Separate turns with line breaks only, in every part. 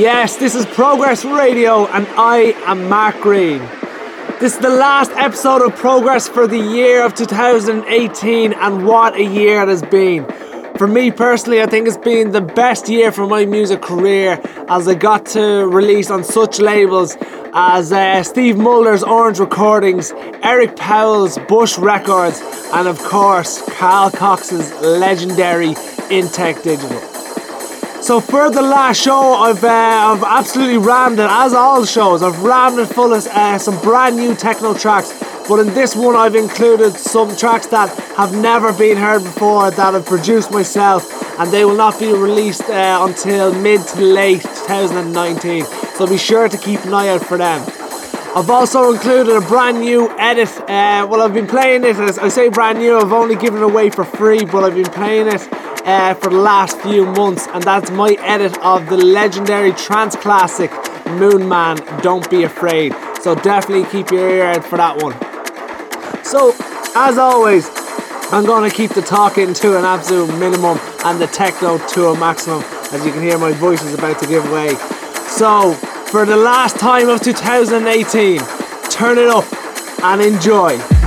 Yes, this is Progress Radio, and I am Mark Green. This is the last episode of Progress for the year of 2018, and what a year it has been. For me personally, I think it's been the best year for my music career as I got to release on such labels as uh, Steve Mulder's Orange Recordings, Eric Powell's Bush Records, and of course, Carl Cox's legendary Intec Digital. So for the last show, I've uh, I've absolutely rammed it as all shows. I've rammed it full of uh, some brand new techno tracks. But in this one, I've included some tracks that have never been heard before that I've produced myself, and they will not be released uh, until mid to late 2019. So be sure to keep an eye out for them. I've also included a brand new edit. Uh, well, I've been playing it. As I say brand new, I've only given it away for free, but I've been playing it uh, for the last few months, and that's my edit of the legendary trance classic Moonman. Don't be afraid. So definitely keep your ear out for that one. So, as always, I'm going to keep the talking to an absolute minimum and the techno to a maximum. As you can hear, my voice is about to give way. So, for the last time of 2018, turn it up and enjoy.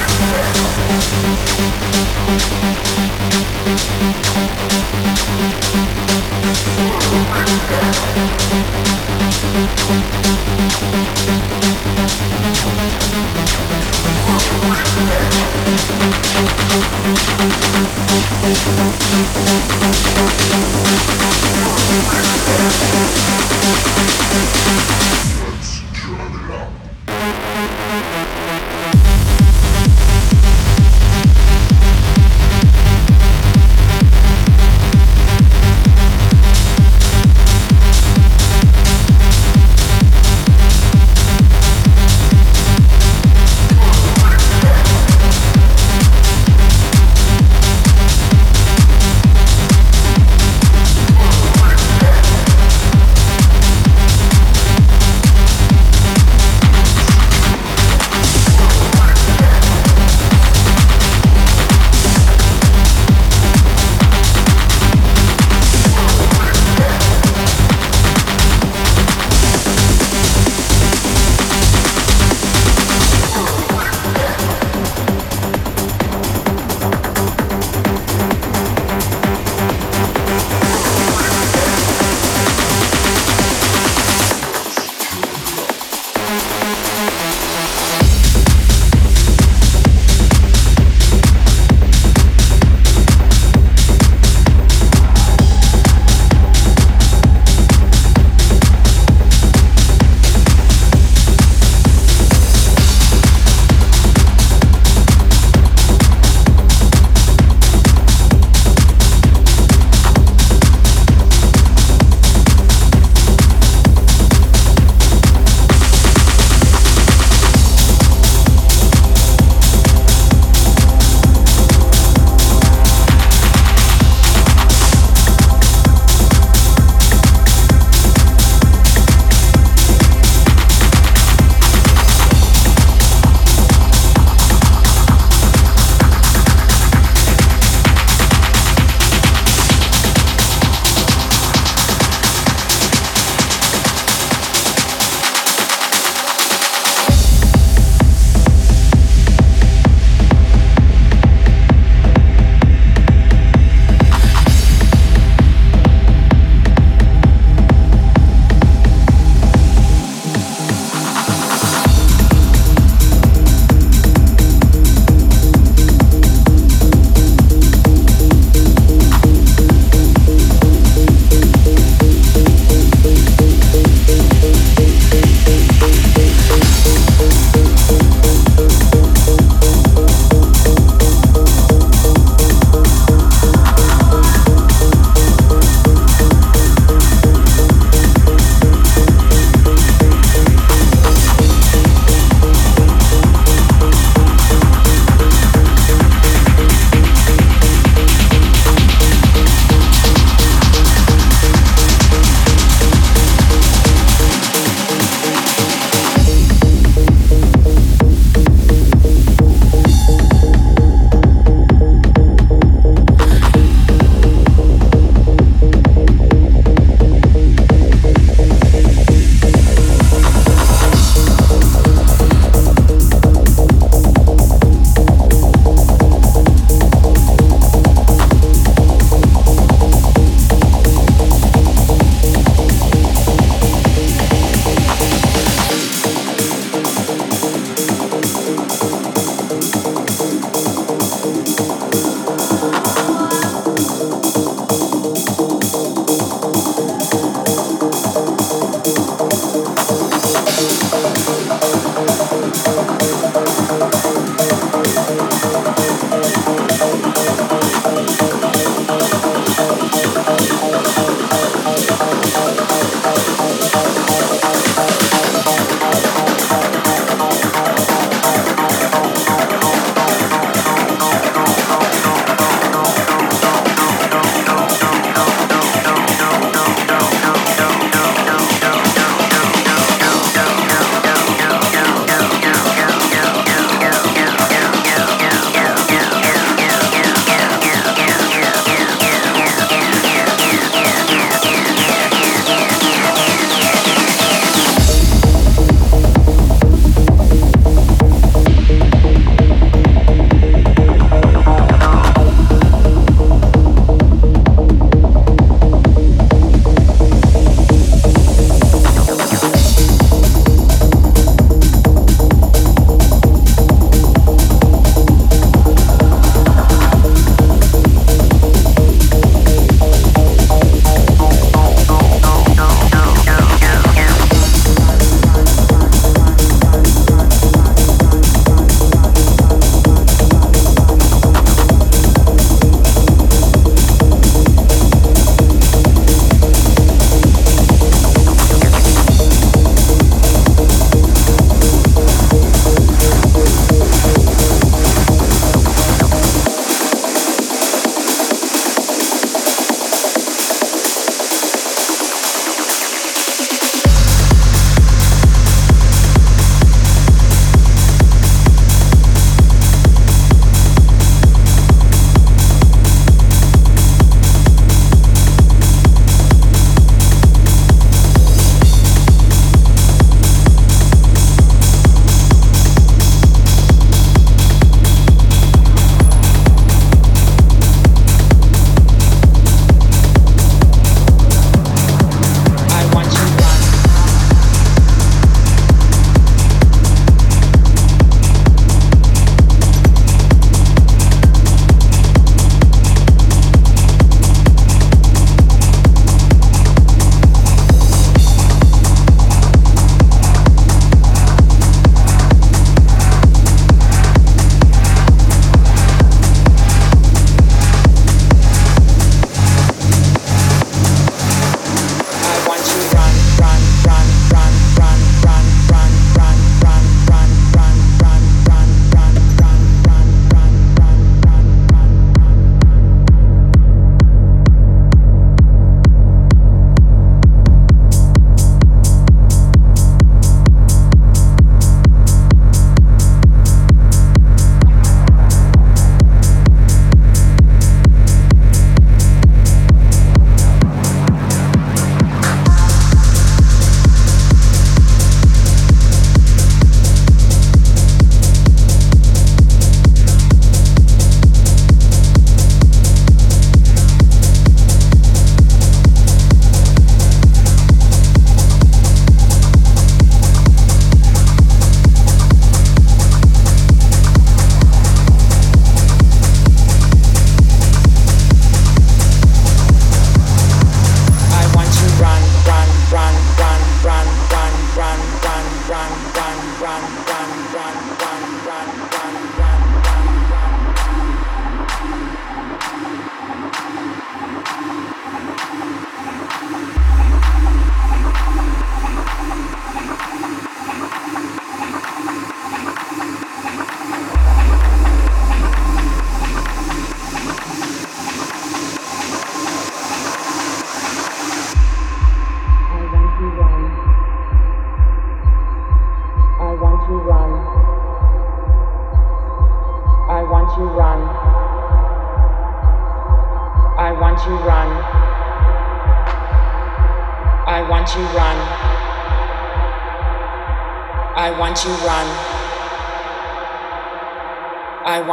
Thank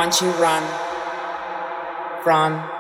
want you run. From